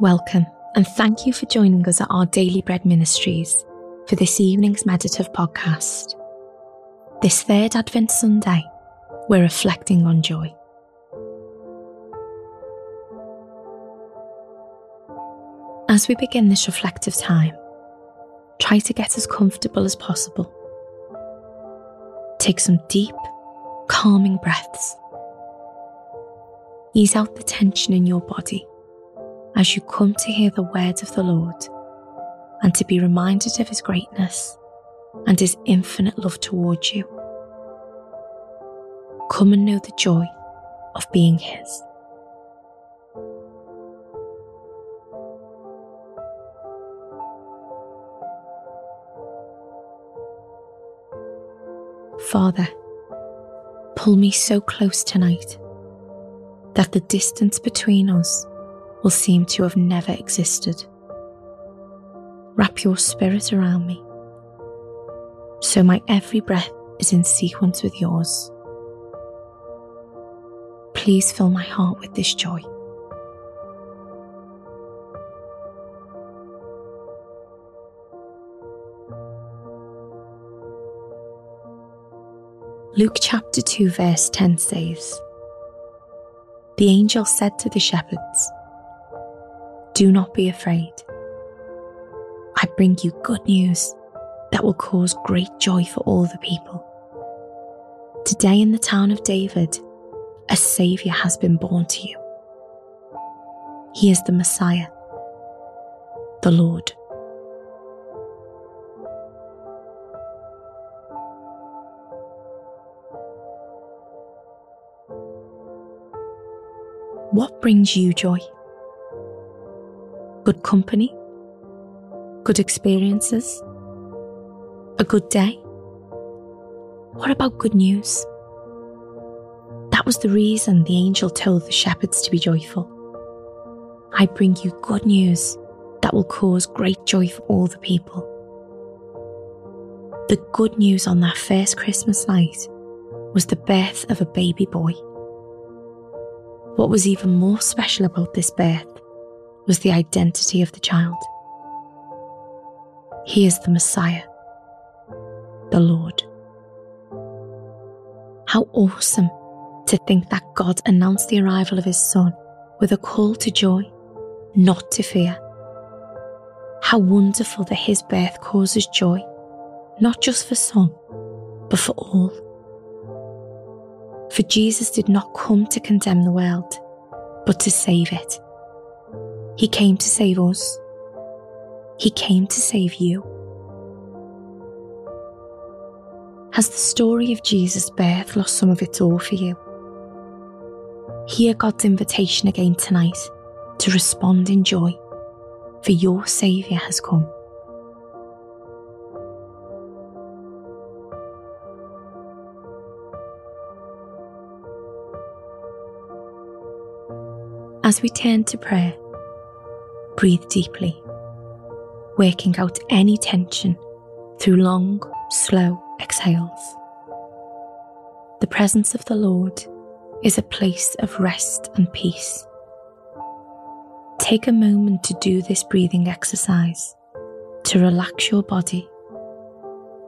Welcome, and thank you for joining us at our Daily Bread Ministries for this evening's meditative podcast. This third Advent Sunday, we're reflecting on joy. As we begin this reflective time, try to get as comfortable as possible. Take some deep, calming breaths. Ease out the tension in your body as you come to hear the words of the Lord and to be reminded of His greatness and His infinite love towards you. Come and know the joy of being His. Father, pull me so close tonight that the distance between us will seem to have never existed. Wrap your spirit around me so my every breath is in sequence with yours. Please fill my heart with this joy. Luke chapter 2, verse 10 says, The angel said to the shepherds, Do not be afraid. I bring you good news that will cause great joy for all the people. Today in the town of David, a Saviour has been born to you. He is the Messiah, the Lord. What brings you joy? Good company? Good experiences? A good day? What about good news? That was the reason the angel told the shepherds to be joyful. I bring you good news that will cause great joy for all the people. The good news on that first Christmas night was the birth of a baby boy. What was even more special about this birth was the identity of the child. He is the Messiah, the Lord. How awesome to think that God announced the arrival of His Son with a call to joy, not to fear. How wonderful that His birth causes joy, not just for some, but for all. For Jesus did not come to condemn the world, but to save it. He came to save us. He came to save you. Has the story of Jesus' birth lost some of its awe for you? Hear God's invitation again tonight to respond in joy, for your Saviour has come. As we turn to prayer, breathe deeply, working out any tension through long, slow exhales. The presence of the Lord is a place of rest and peace. Take a moment to do this breathing exercise to relax your body,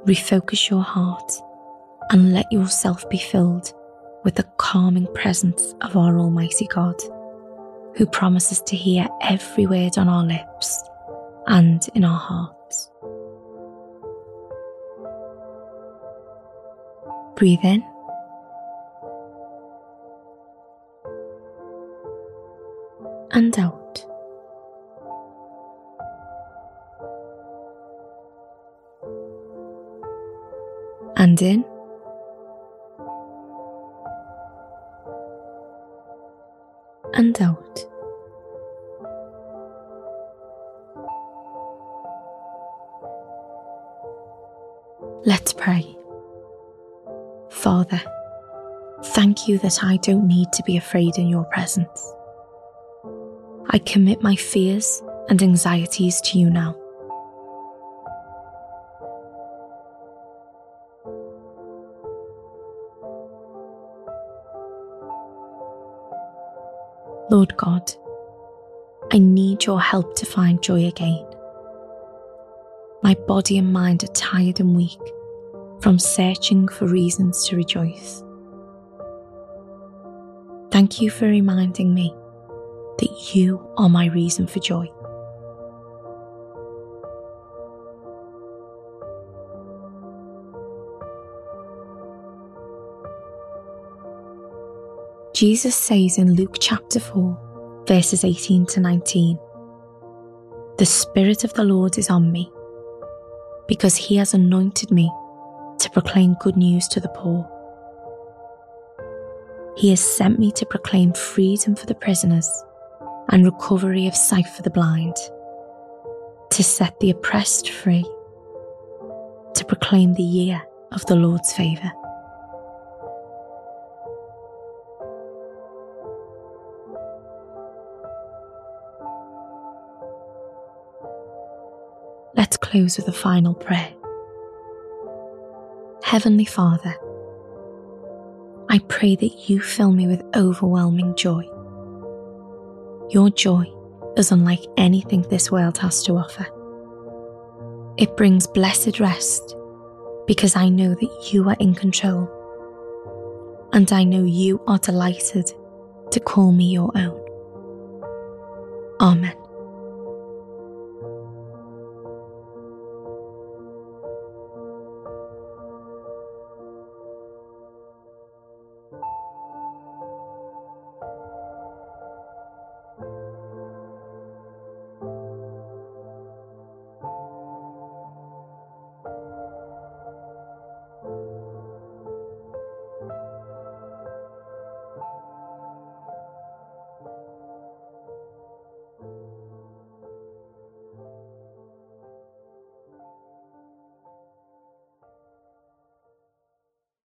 refocus your heart, and let yourself be filled with the calming presence of our Almighty God who promises to hear every word on our lips and in our hearts. Breathe in. And out. And in. And out. Let's pray. Father, thank you that I don't need to be afraid in your presence. I commit my fears and anxieties to you now. Lord God, I need your help to find joy again. My body and mind are tired and weak from searching for reasons to rejoice. Thank you for reminding me that you are my reason for joy. Jesus says in Luke chapter 4, verses 18 to 19 The Spirit of the Lord is on me, because he has anointed me to proclaim good news to the poor. He has sent me to proclaim freedom for the prisoners and recovery of sight for the blind, to set the oppressed free, to proclaim the year of the Lord's favour. Let's close with a final prayer. Heavenly Father, I pray that you fill me with overwhelming joy. Your joy is unlike anything this world has to offer. It brings blessed rest because I know that you are in control and I know you are delighted to call me your own. Amen.